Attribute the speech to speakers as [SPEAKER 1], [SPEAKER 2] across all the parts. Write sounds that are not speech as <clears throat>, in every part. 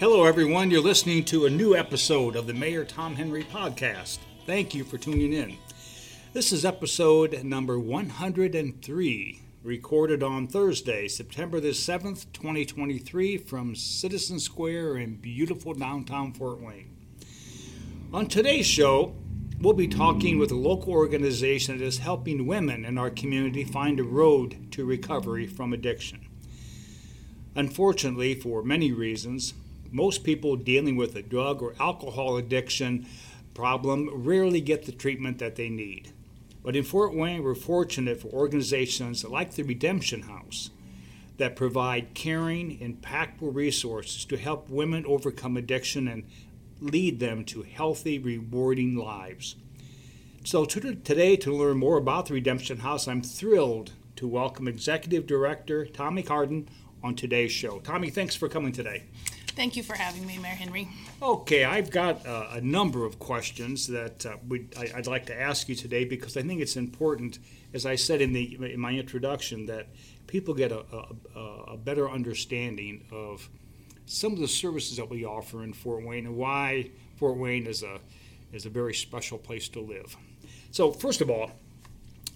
[SPEAKER 1] Hello, everyone. You're listening to a new episode of the Mayor Tom Henry podcast. Thank you for tuning in. This is episode number 103, recorded on Thursday, September the 7th, 2023, from Citizen Square in beautiful downtown Fort Wayne. On today's show, we'll be talking with a local organization that is helping women in our community find a road to recovery from addiction. Unfortunately, for many reasons, most people dealing with a drug or alcohol addiction problem rarely get the treatment that they need. But in Fort Wayne, we're fortunate for organizations like the Redemption House that provide caring, impactful resources to help women overcome addiction and lead them to healthy, rewarding lives. So, to, today, to learn more about the Redemption House, I'm thrilled to welcome Executive Director Tommy Carden on today's show. Tommy, thanks for coming today.
[SPEAKER 2] Thank you for having me, Mayor Henry.
[SPEAKER 1] Okay, I've got uh, a number of questions that uh, I, would like to ask you today because I think it's important, as I said in, the, in my introduction, that people get a, a, a better understanding of some of the services that we offer in Fort Wayne and why Fort Wayne is a, is a very special place to live. So, first of all,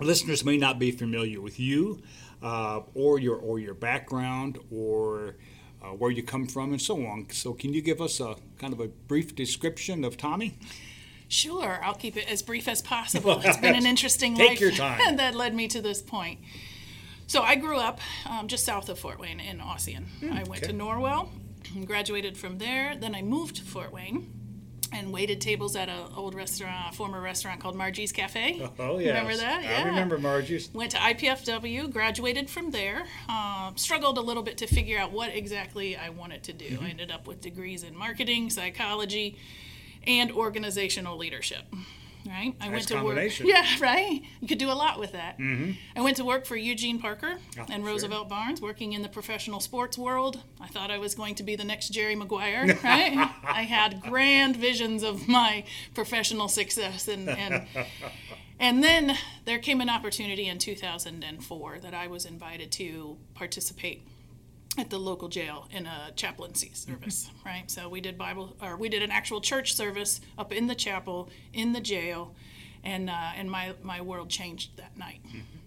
[SPEAKER 1] listeners may not be familiar with you uh, or your or your background or uh, where you come from, and so on. So, can you give us a kind of a brief description of Tommy?
[SPEAKER 2] Sure, I'll keep it as brief as possible. It's been an <laughs> interesting
[SPEAKER 1] Take
[SPEAKER 2] life
[SPEAKER 1] your <laughs> time.
[SPEAKER 2] that led me to this point. So, I grew up um, just south of Fort Wayne in Ossian. Mm, I went okay. to Norwell, graduated from there. Then I moved to Fort Wayne and waited tables at an old restaurant, a former restaurant called Margie's Cafe.
[SPEAKER 1] Oh, yeah.
[SPEAKER 2] Remember that?
[SPEAKER 1] Yeah. I remember Margie's.
[SPEAKER 2] Went to IPFW, graduated from there. Uh, struggled a little bit to figure out what exactly I wanted to do. Mm-hmm. I ended up with degrees in marketing, psychology, and organizational leadership right?
[SPEAKER 1] I nice went to
[SPEAKER 2] work. Yeah, <laughs> right. You could do a lot with that.
[SPEAKER 1] Mm-hmm.
[SPEAKER 2] I went to work for Eugene Parker oh, and Roosevelt sure. Barnes, working in the professional sports world. I thought I was going to be the next Jerry Maguire, <laughs> right? I had grand visions of my professional success, and and <laughs> and then there came an opportunity in 2004 that I was invited to participate at the local jail in a chaplaincy service, mm-hmm. right? So we did Bible, or we did an actual church service up in the chapel in the jail, and uh, and my my world changed that night. Mm-hmm.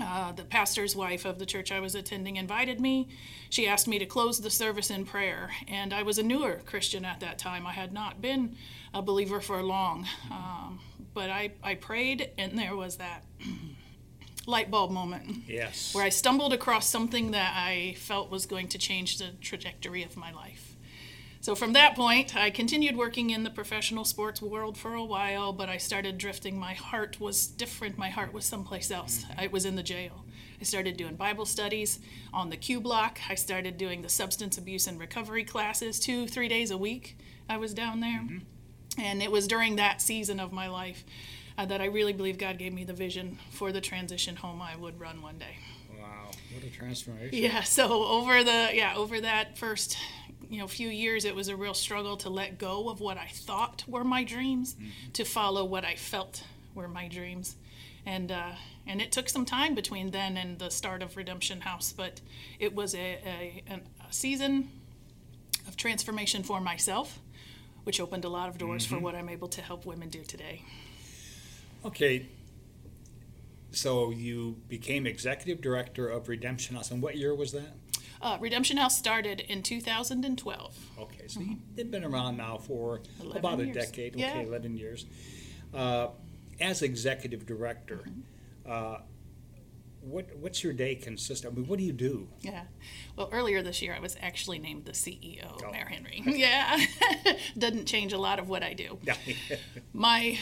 [SPEAKER 2] Uh, the pastor's wife of the church I was attending invited me. She asked me to close the service in prayer, and I was a newer Christian at that time. I had not been a believer for long, um, but I I prayed, and there was that. Light bulb moment.
[SPEAKER 1] Yes.
[SPEAKER 2] Where I stumbled across something that I felt was going to change the trajectory of my life. So from that point, I continued working in the professional sports world for a while, but I started drifting. My heart was different. My heart was someplace else. Mm-hmm. I was in the jail. I started doing Bible studies on the Q block. I started doing the substance abuse and recovery classes two, three days a week. I was down there. Mm-hmm. And it was during that season of my life uh, that I really believe God gave me the vision for the transition home I would run one day.
[SPEAKER 1] Wow, what a transformation!
[SPEAKER 2] Yeah, so over the yeah over that first you know few years, it was a real struggle to let go of what I thought were my dreams, mm-hmm. to follow what I felt were my dreams, and uh, and it took some time between then and the start of Redemption House, but it was a, a, a season of transformation for myself, which opened a lot of doors mm-hmm. for what I'm able to help women do today.
[SPEAKER 1] Okay. So you became executive director of Redemption House, and what year was that?
[SPEAKER 2] Uh, Redemption House started in 2012.
[SPEAKER 1] Okay, so mm-hmm. you've been around now for about
[SPEAKER 2] years.
[SPEAKER 1] a decade. Okay,
[SPEAKER 2] yeah.
[SPEAKER 1] 11 years. Uh, as executive director, mm-hmm. uh, what what's your day consist of? I mean, what do you do?
[SPEAKER 2] Yeah. Well, earlier this year, I was actually named the CEO, oh. Mayor Henry. <laughs> yeah. <laughs> Doesn't change a lot of what I do. <laughs> My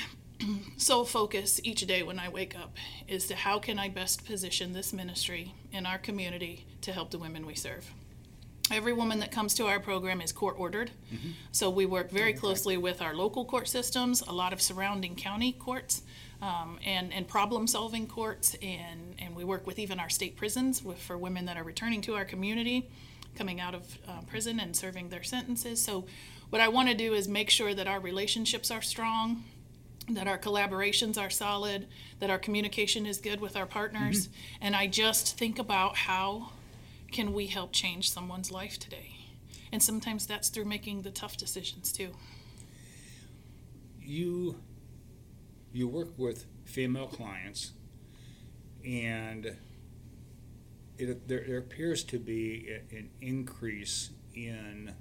[SPEAKER 2] sole focus each day when I wake up is to how can I best position this ministry in our community to help the women we serve. Every woman that comes to our program is court ordered, mm-hmm. so we work very closely with our local court systems, a lot of surrounding county courts, um, and, and problem solving courts, and, and we work with even our state prisons with, for women that are returning to our community, coming out of uh, prison and serving their sentences. So, what I want to do is make sure that our relationships are strong, that our collaborations are solid, that our communication is good with our partners, mm-hmm. and I just think about how can we help change someone's life today. And sometimes that's through making the tough decisions too.
[SPEAKER 1] You you work with female clients, and it, there, there appears to be an increase in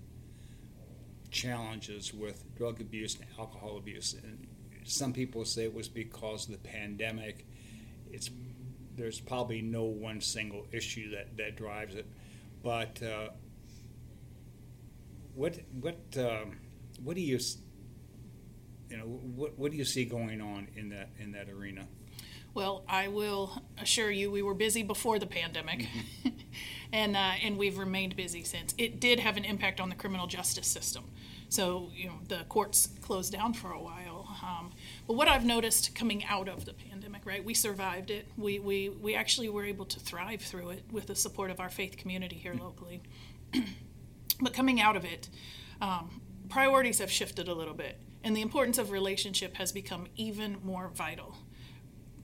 [SPEAKER 1] challenges with drug abuse and alcohol abuse. And some people say it was because of the pandemic. It's there's probably no one single issue that, that drives it, but uh, what what um, what do you you know what what do you see going on in that in that arena?
[SPEAKER 2] Well, I will assure you, we were busy before the pandemic, <laughs> and uh, and we've remained busy since. It did have an impact on the criminal justice system, so you know the courts closed down for a while. Um, but what I've noticed coming out of the pandemic, right? We survived it. We we we actually were able to thrive through it with the support of our faith community here locally. <clears throat> but coming out of it, um, priorities have shifted a little bit, and the importance of relationship has become even more vital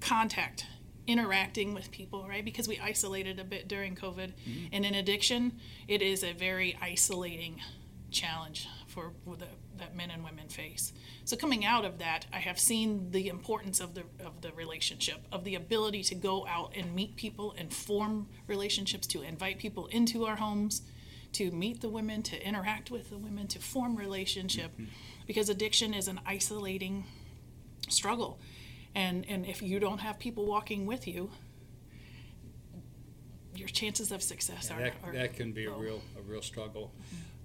[SPEAKER 2] contact interacting with people right? Because we isolated a bit during covid. Mm-hmm. And in addiction it is a very isolating challenge for the, that men and women face. So coming out of that i have seen the importance of the of the relationship of the ability to go out and meet people and form relationships to invite people into our homes to meet the women to interact with the women to form relationship. Mm-hmm. Because addiction is an isolating struggle and and if you don't have people walking with you your chances of success
[SPEAKER 1] Yeah,
[SPEAKER 2] are,
[SPEAKER 1] that,
[SPEAKER 2] are
[SPEAKER 1] that can be a real a real struggle.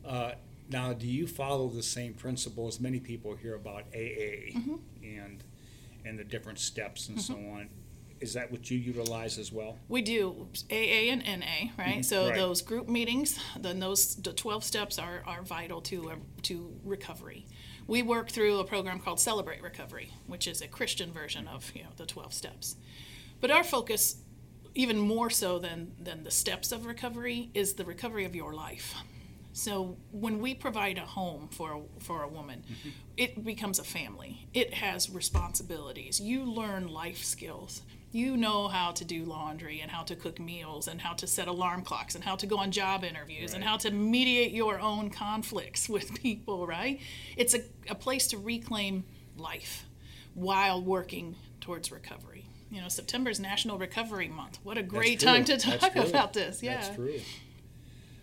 [SPEAKER 1] Uh, now, do you follow the same principles? Many people hear about AA
[SPEAKER 2] Mm-hmm.
[SPEAKER 1] and and the different steps and so on. Is that what you utilize as well?
[SPEAKER 2] we do AA and NA, right? So
[SPEAKER 1] Mm-hmm. Right.
[SPEAKER 2] those group meetings, then those the 12 steps are, are vital to uh, to recovery. We work through a program called Celebrate Recovery, which is a Christian version of you know the 12 steps. But our focus, even more so than than the steps of recovery, is the recovery of your life. So when we provide a home for a, for a woman, mm-hmm. it becomes a family. It has responsibilities. You learn life skills. You know how to do laundry and how to cook meals and how to set alarm clocks and how to go on job interviews and how to mediate your own conflicts <laughs> with people, right? It's a, a place to reclaim life while working towards recovery. You know, September is National Recovery Month. What a great time to talk about this. Yeah.
[SPEAKER 1] That's true.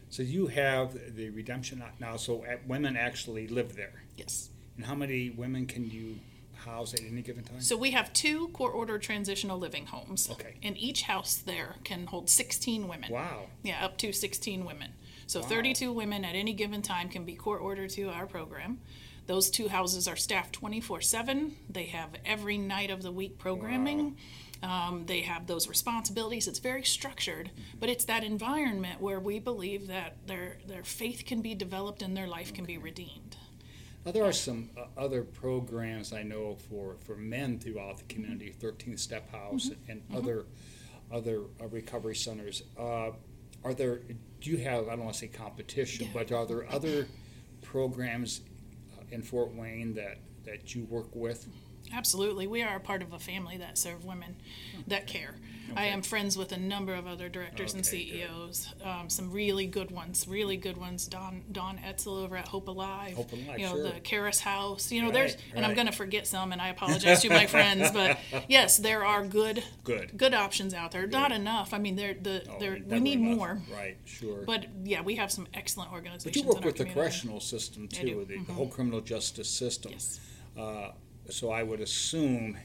[SPEAKER 1] So you have the redemption Act now. So uh, women actually live there.
[SPEAKER 2] Yes.
[SPEAKER 1] And how many women can you house at any given time?
[SPEAKER 2] So we have two court ordered transitional living homes.
[SPEAKER 1] Okay.
[SPEAKER 2] And each house there can hold 16 women.
[SPEAKER 1] wow.
[SPEAKER 2] Yeah, up to 16 women. So
[SPEAKER 1] Wow.
[SPEAKER 2] 32 women at any given time can be court ordered to our program. Those two houses are staffed 24 7. They have every night of the week programming. Um, they have those responsibilities. It's very structured, but it's that environment where we believe that their, their faith can be developed and their life can be redeemed.
[SPEAKER 1] Now, there are some uh, other programs I know for, for men throughout the community, 13th Step House and other other uh, recovery centers. Uh, are there? Do you have? I don't want to say competition,
[SPEAKER 2] Yeah.
[SPEAKER 1] but are there other programs uh, in Fort Wayne that that you work with?
[SPEAKER 2] Absolutely. We are a part of a family that serve women that care. I am friends with a number of other directors and
[SPEAKER 1] Okay, good.
[SPEAKER 2] CEOs, um, some really good ones, really good ones. Don Don Etzel over at Hope Alive.
[SPEAKER 1] Hope Alive,
[SPEAKER 2] You know,
[SPEAKER 1] sure.
[SPEAKER 2] the Karis House. You know,
[SPEAKER 1] Right,
[SPEAKER 2] there's, and I'm
[SPEAKER 1] right.
[SPEAKER 2] going to forget some, and I <laughs> apologize to my friends, but <laughs> yes, there are good
[SPEAKER 1] Good.
[SPEAKER 2] good options out there. Not enough. I mean, they're, the,
[SPEAKER 1] Oh,
[SPEAKER 2] they're, we
[SPEAKER 1] never
[SPEAKER 2] need
[SPEAKER 1] enough.
[SPEAKER 2] more.
[SPEAKER 1] Right. Sure.
[SPEAKER 2] But yeah, we have some excellent organizations.
[SPEAKER 1] But you work
[SPEAKER 2] in our
[SPEAKER 1] with the
[SPEAKER 2] community.
[SPEAKER 1] correctional system
[SPEAKER 2] I
[SPEAKER 1] too, the, the whole criminal justice system.
[SPEAKER 2] Yes.
[SPEAKER 1] Uh, so I would assume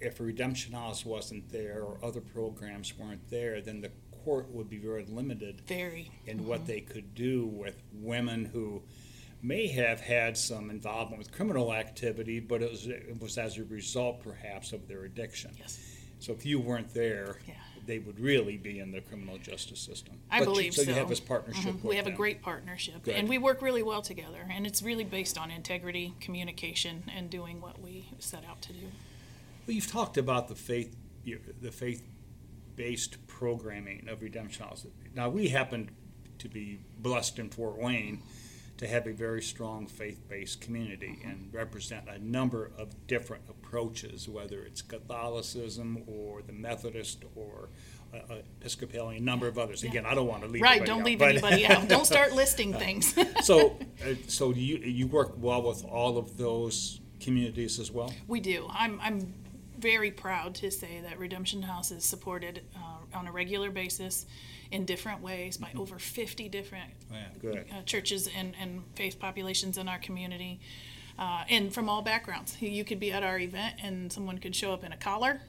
[SPEAKER 1] if redemption house wasn't there or other programs weren't there, then the court would be very limited
[SPEAKER 2] Very.
[SPEAKER 1] in mm-hmm. what they could do with women who may have had some involvement with criminal activity, but it was, it was as a result perhaps of their addiction.
[SPEAKER 2] Yes.
[SPEAKER 1] So if you weren't there,
[SPEAKER 2] Yeah.
[SPEAKER 1] They would really be in the criminal justice system.
[SPEAKER 2] I
[SPEAKER 1] But you-
[SPEAKER 2] believe
[SPEAKER 1] so.
[SPEAKER 2] so.
[SPEAKER 1] you have this partnership
[SPEAKER 2] Mhm.
[SPEAKER 1] with
[SPEAKER 2] We have a great partnership,
[SPEAKER 1] Good.
[SPEAKER 2] and we work really well together. And it's really based on integrity, communication, and doing what we set out to do.
[SPEAKER 1] Well, you've talked about the faith, the faith-based programming of Redemption House. Now, we happen to be blessed in Fort Wayne to have a very strong faith-based community and represent a number of different approaches, whether it's Catholicism or the Methodist or uh, uh, Episcopalian, a number of others. Again, I don't want to leave
[SPEAKER 2] Right, don't
[SPEAKER 1] out,
[SPEAKER 2] leave anybody out. Don't start listing <laughs> things.
[SPEAKER 1] so, <laughs> uh, so you you work well with all of those communities as well?
[SPEAKER 2] We do. I'm, I'm very proud to say that Redemption House is supported uh, on a regular basis in different ways by over 50 different
[SPEAKER 1] Good.
[SPEAKER 2] uh, churches and, and faith populations in our community, uh, and from all backgrounds. You could be at our event and someone could show up in a collar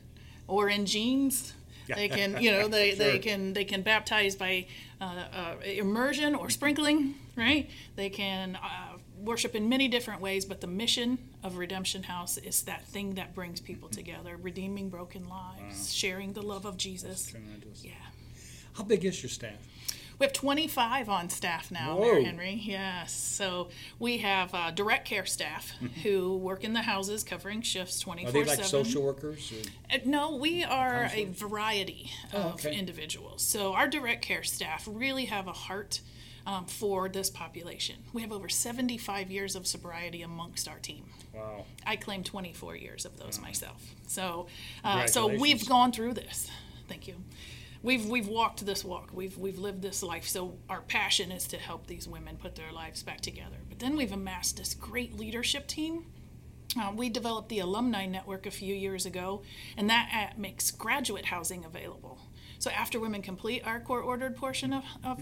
[SPEAKER 2] or in jeans. They can, <laughs> you know, they, they can they can baptize by uh, uh, immersion or sprinkling, right? They can uh, worship in many different ways, but the mission of Redemption House is that thing that brings people together, redeeming broken lives, sharing the love of Jesus.
[SPEAKER 1] Tremendous.
[SPEAKER 2] Yeah.
[SPEAKER 1] How big is your staff?
[SPEAKER 2] We have 25 on staff now,
[SPEAKER 1] Whoa.
[SPEAKER 2] Mayor Henry. Yes. So we have uh, direct care staff who work in the houses covering shifts 24 7.
[SPEAKER 1] Are they like
[SPEAKER 2] 7.
[SPEAKER 1] social workers? Or?
[SPEAKER 2] Uh, No, we are a
[SPEAKER 1] Counselors?
[SPEAKER 2] variety
[SPEAKER 1] Oh,
[SPEAKER 2] of
[SPEAKER 1] okay.
[SPEAKER 2] individuals. So our direct care staff really have a heart um, for this population. We have over 75 years of sobriety amongst our team.
[SPEAKER 1] Wow.
[SPEAKER 2] I claim 24 years of those myself. So, uh, so we've gone through this. Thank you. We've we've walked this walk. We've we've lived this life. So our passion is to help these women put their lives back together. But then we've amassed this great leadership team. Uh, we developed the alumni network a few years ago, and that uh, makes graduate housing available. So after women complete our court-ordered portion of, of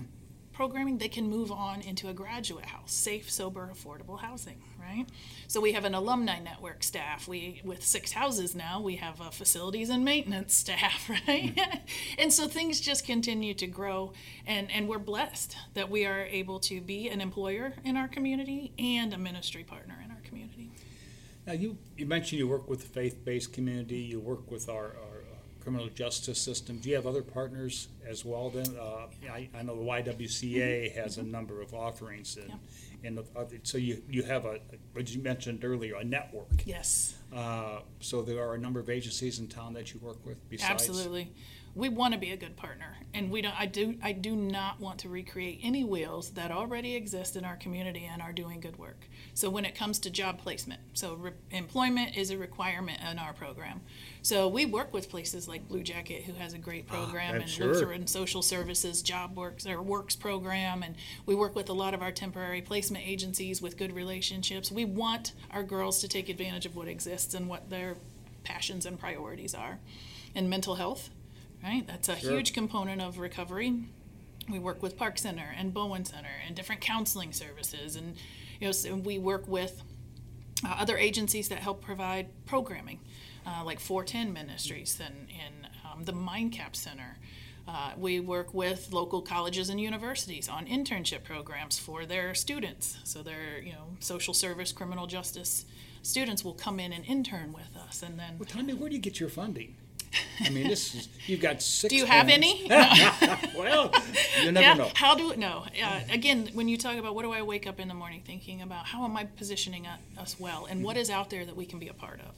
[SPEAKER 2] programming, they can move on into a graduate house, safe, sober, affordable housing, right? So we have an alumni network staff. We with six houses now, we have a facilities and maintenance <laughs> staff, right? and so things just continue to grow, and and we're blessed that we are able to be an employer in our community and a ministry partner in our community.
[SPEAKER 1] Now, you, you mentioned you work with the faith-based community, you work with our, our uh, criminal justice system. Do you have other partners as well then? Uh, I, I know the YWCA has a number of offerings and, and the so you, you have a, what you mentioned earlier, a network.
[SPEAKER 2] Yes.
[SPEAKER 1] Uh, so there are a number of agencies in town that you work with besides?
[SPEAKER 2] Absolutely. We want to be a good partner, and we don't. I do. I do not want to recreate any wheels that already exist in our community and are doing good work. So when it comes to job placement, so re- employment is a requirement in our program. So we work with places like Blue Jacket, who has a great ah, program,
[SPEAKER 1] I'm
[SPEAKER 2] and
[SPEAKER 1] sure.
[SPEAKER 2] Lutheran Social Services Job Works or Works program, and we work with a lot of our temporary placement agencies with good relationships. We want our girls to take advantage of what exists and what their passions and priorities are. And mental health, right? That's a
[SPEAKER 1] Sure.
[SPEAKER 2] huge component of recovery. We work with Park Center and Bowen Center and different counseling services, and you know, so we work with uh, other agencies that help provide programming, uh, like 410 Ministries and, and um, the MindCap Center. Uh, we work with local colleges and universities on internship programs for their students. So their, you know, social service, criminal justice students will come in and intern with us, and then.
[SPEAKER 1] Well, tell me, where do you get your funding? I mean, this is, you've got six.
[SPEAKER 2] Do you have
[SPEAKER 1] homes.
[SPEAKER 2] any? <laughs>
[SPEAKER 1] Well, you never
[SPEAKER 2] yeah.
[SPEAKER 1] know.
[SPEAKER 2] How do no? Uh, again, when you talk about what do I wake up in the morning thinking about, how am I positioning us well, and what is out there that we can be a part of?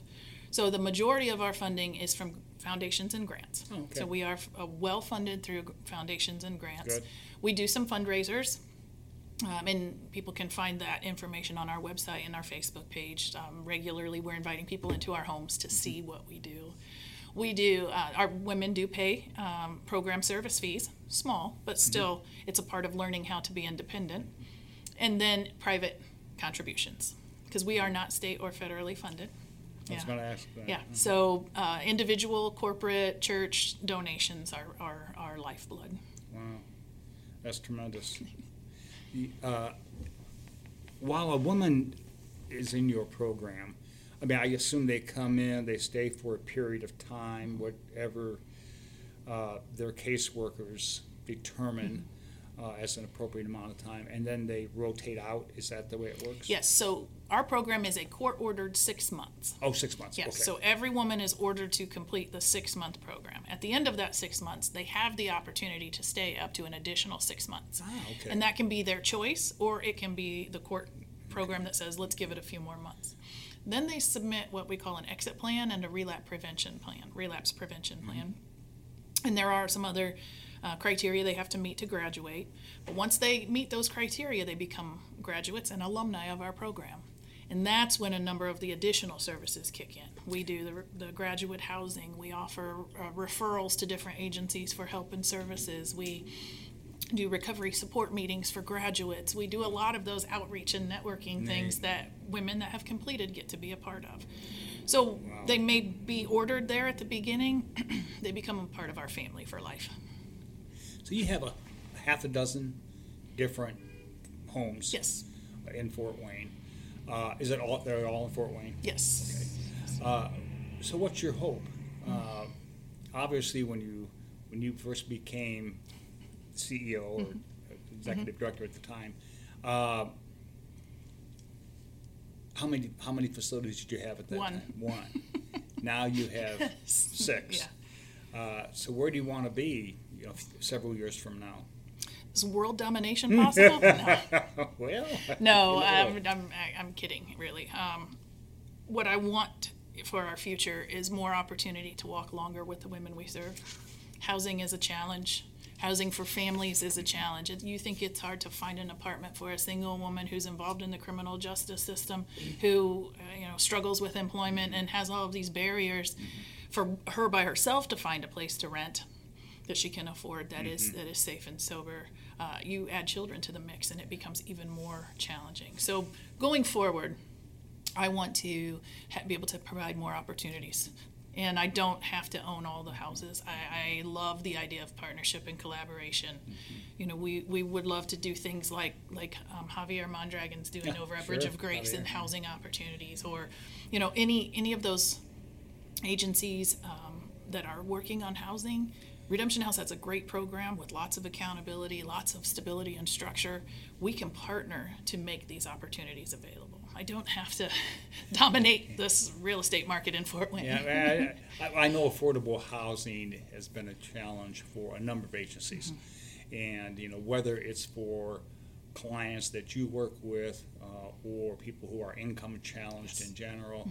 [SPEAKER 2] So the majority of our funding is from foundations and grants.
[SPEAKER 1] Oh, okay.
[SPEAKER 2] So we are uh, well funded through foundations and grants.
[SPEAKER 1] Good.
[SPEAKER 2] We do some fundraisers. Um, and people can find that information on our website and our Facebook page. Um, regularly, we're inviting people into our homes to see what we do. We do, uh, our women do pay um, program service fees, small, but still, it's a part of learning how to be independent. And then private contributions, because we are not state or federally funded.
[SPEAKER 1] I was
[SPEAKER 2] Yeah.
[SPEAKER 1] going to ask that.
[SPEAKER 2] Yeah, so uh, individual, corporate, church donations are, are our lifeblood.
[SPEAKER 1] Wow, that's tremendous. Uh, While a woman is in your program, I mean, I assume they come in, they stay for a period of time, whatever uh, their caseworkers determine uh, as an appropriate amount of time, and then they rotate out. Is that the way it works?
[SPEAKER 2] Yes, so our program is a court-ordered six months.
[SPEAKER 1] Oh, six months.
[SPEAKER 2] Yes,
[SPEAKER 1] okay.
[SPEAKER 2] so every woman is ordered to complete the six-month program. At the end of that six months, they have the opportunity to stay up to an additional six months.
[SPEAKER 1] Ah, okay.
[SPEAKER 2] And that can be their choice, or it can be the court program that says, let's give it a few more months. Then they submit what we call an exit plan and a relapse prevention plan, relapse prevention
[SPEAKER 1] Mm-hmm.
[SPEAKER 2] plan. And there are some other uh, criteria they have to meet to graduate. But once they meet those criteria, they become graduates and alumni of our program. And that's when a number of the additional services kick in. We do the, the graduate housing, we offer uh, referrals to different agencies for help and services. We do recovery support meetings for graduates. We do a lot of those outreach and networking things that women that have completed get to be a part of. So they may be ordered there at the beginning, <clears throat> they become a part of our family for life.
[SPEAKER 1] So you have a half a dozen different homes
[SPEAKER 2] Yes,
[SPEAKER 1] in Fort Wayne. Uh, is it all, they're all in Fort Wayne?
[SPEAKER 2] yes.
[SPEAKER 1] So what's your hope? Uh, obviously, when you when you first became CEO or executive director at the time, uh, how many how many facilities did you have at that
[SPEAKER 2] One.
[SPEAKER 1] time? One. <laughs> now you have six.
[SPEAKER 2] Yeah.
[SPEAKER 1] Uh, so where do you want to be? You know, several years from now.
[SPEAKER 2] Is world domination <laughs> possible? no. <laughs>
[SPEAKER 1] well,
[SPEAKER 2] No, I'm. I'm, I'm kidding, really. Um, what I want for our future is more opportunity to walk longer with the women we serve. Housing is a challenge. Housing for families is a challenge. If You think it's hard to find an apartment for a single woman who's involved in the criminal justice system, who uh, you know struggles with employment and has all of these barriers for her by herself to find a place to rent that she can afford that is that is safe and sober. Uh, you add children to the mix, and it becomes even more challenging. So going forward, I want to ha- be able to provide more opportunities. And I don't have to own all the houses. I, I love the idea of partnership and collaboration. You know, we, we would love to do things like like um, Javier Mondragon's doing
[SPEAKER 1] Yeah,
[SPEAKER 2] over at Bridge of Grace and housing opportunities, or you know any any of those agencies um, that are working on housing. Redemption House has a great program with lots of accountability, lots of stability and structure. We can partner to make these opportunities available. I don't have to <laughs> dominate this real estate market in Fort Wayne.
[SPEAKER 1] Yeah, I, I, know affordable housing has been a challenge for a number of agencies. And, you know, whether it's for clients that you work with uh, or people who are income challenged in general,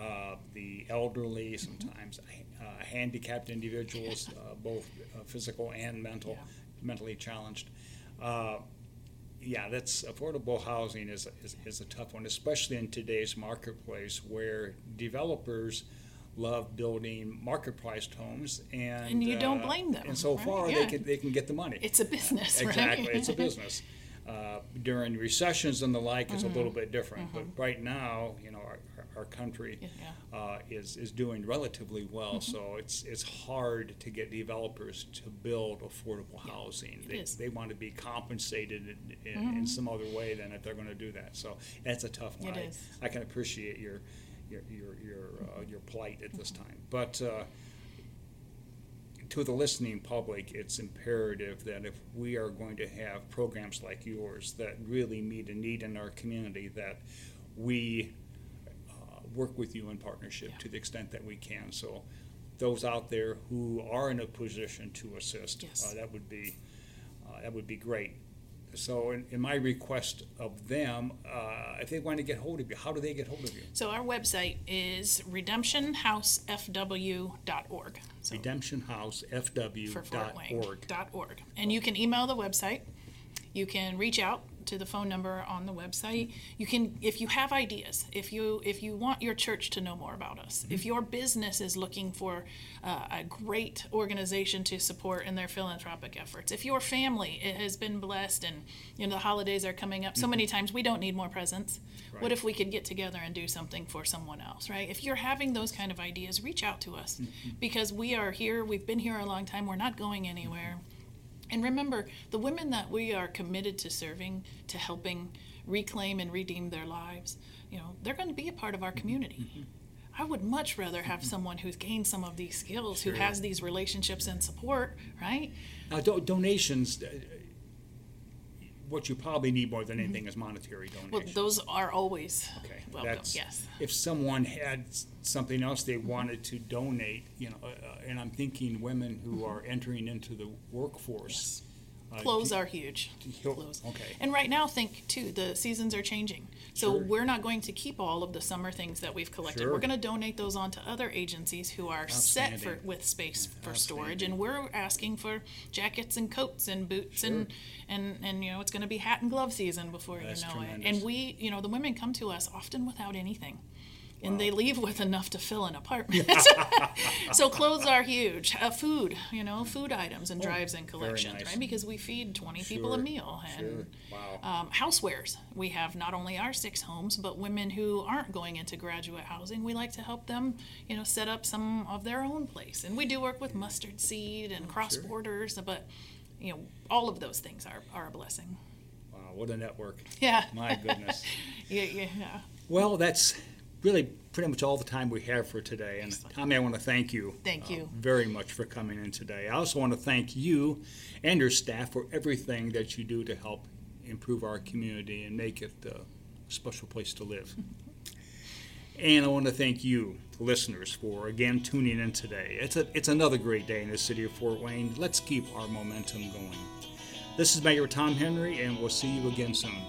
[SPEAKER 1] uh, the elderly, sometimes uh, handicapped individuals, uh, both uh, physical and mental,
[SPEAKER 2] Yeah.
[SPEAKER 1] mentally challenged. Uh, yeah, that's affordable housing is, is, is a tough one, especially in today's marketplace where developers love building market priced homes and
[SPEAKER 2] And you don't
[SPEAKER 1] uh,
[SPEAKER 2] blame them,
[SPEAKER 1] And so
[SPEAKER 2] right?
[SPEAKER 1] far
[SPEAKER 2] Yeah.
[SPEAKER 1] they can they can get the money.
[SPEAKER 2] It's a business, right?
[SPEAKER 1] exactly, it's a <laughs> business. Uh, during recessions and the like, it's a little bit different. But right now, you know, our, our- country
[SPEAKER 2] Yeah, yeah.
[SPEAKER 1] uh, is is doing relatively well.
[SPEAKER 2] Mm-hmm.
[SPEAKER 1] So it's it's hard to get developers to build affordable housing. They.
[SPEAKER 2] Mm-hmm.
[SPEAKER 1] they want to be compensated in, in, in some other way than if they're going to do that. So that's a tough one.
[SPEAKER 2] It
[SPEAKER 1] I,
[SPEAKER 2] is.
[SPEAKER 1] I can appreciate your your your your, uh, your plight at this time, but. Uh, to the listening public, it's imperative that if we are going to have programs like yours that really meet a need in our community, that we work with you in partnership
[SPEAKER 2] Yeah.
[SPEAKER 1] to the extent that we can. So, those out there who are in a position to assist,
[SPEAKER 2] Yes.
[SPEAKER 1] uh, that would be uh, that would be great. So, in, in my request of them, uh, if they want to get hold of you, how do they get hold of you?
[SPEAKER 2] So our website is redemptionhousefw.org. So for Fort Wayne.
[SPEAKER 1] RedemptionHouseFW.org.
[SPEAKER 2] Dot org. And you can email the website. You can reach out to the phone number on the website. You can, if you have ideas, if you if you want your church to know more about us, if mm-hmm. your business is looking for uh, a great organization to support in their philanthropic efforts, if your family it has been blessed and you know the holidays are coming up, so many mm-hmm. times we don't need more presents.
[SPEAKER 1] Right.
[SPEAKER 2] What if we could get together and do something for someone else, right? If you're having those kind of ideas, reach out to us mm-hmm. because we are here. We've been here a long time. We're not going anywhere. And remember, the women that we are committed to serving, to helping reclaim and redeem their lives, you know, they're going to be a part of our community. I would much rather have someone who's gained some of these skills, who has these relationships and support, right?
[SPEAKER 1] Now, do- donations, uh, what you probably need more than anything is monetary
[SPEAKER 2] Mm-hmm. Well,
[SPEAKER 1] donations.
[SPEAKER 2] those are always
[SPEAKER 1] Okay,
[SPEAKER 2] welcome.
[SPEAKER 1] that's-
[SPEAKER 2] Yes.
[SPEAKER 1] If someone had s- something else they wanted to donate, you know, uh, uh, and I'm thinking women who are entering into the workforce, Uh,
[SPEAKER 2] Clothes
[SPEAKER 1] do-
[SPEAKER 2] are huge. Clothes.
[SPEAKER 1] okay.
[SPEAKER 2] And right now, think too, the seasons are changing. So
[SPEAKER 1] Sure.
[SPEAKER 2] we're not going to keep all of the summer things that we've collected.
[SPEAKER 1] Sure.
[SPEAKER 2] We're going to donate those on to other agencies who are set for with space for storage, and we're asking for jackets and coats and boots
[SPEAKER 1] Sure.
[SPEAKER 2] and and and you know it's going to be hat and glove season before
[SPEAKER 1] That's
[SPEAKER 2] you know it. And we, you know, the women come to us often without anything. And they leave with enough to fill an apartment. <laughs> <laughs> so clothes are huge. Uh, food, you know, food items and drives and collections,
[SPEAKER 1] nice.
[SPEAKER 2] right? Because we feed 20 people a meal. And
[SPEAKER 1] Sure. Wow.
[SPEAKER 2] um, housewares. We have not only our six homes, but women who aren't going into graduate housing. We like to help them, you know, set up some of their own place. And we do work with mustard seed and cross borders, but you know, all of those things are, are a blessing.
[SPEAKER 1] Wow, what a network.
[SPEAKER 2] Yeah.
[SPEAKER 1] My goodness. <laughs>
[SPEAKER 2] Yeah, yeah.
[SPEAKER 1] Well, that's really pretty much all the time we have for today. And Tommy, I want to thank you.
[SPEAKER 2] Thank
[SPEAKER 1] uh,
[SPEAKER 2] you.
[SPEAKER 1] very much for coming in today. I also want to thank you and your staff for everything that you do to help improve our community and make it a special place to live. <laughs> And I want to thank you, listeners, for again tuning in today. It's a it's another great day in the city of Fort Wayne. Let's keep our momentum going. This is Mayor Tom Henry, and we'll see you again soon.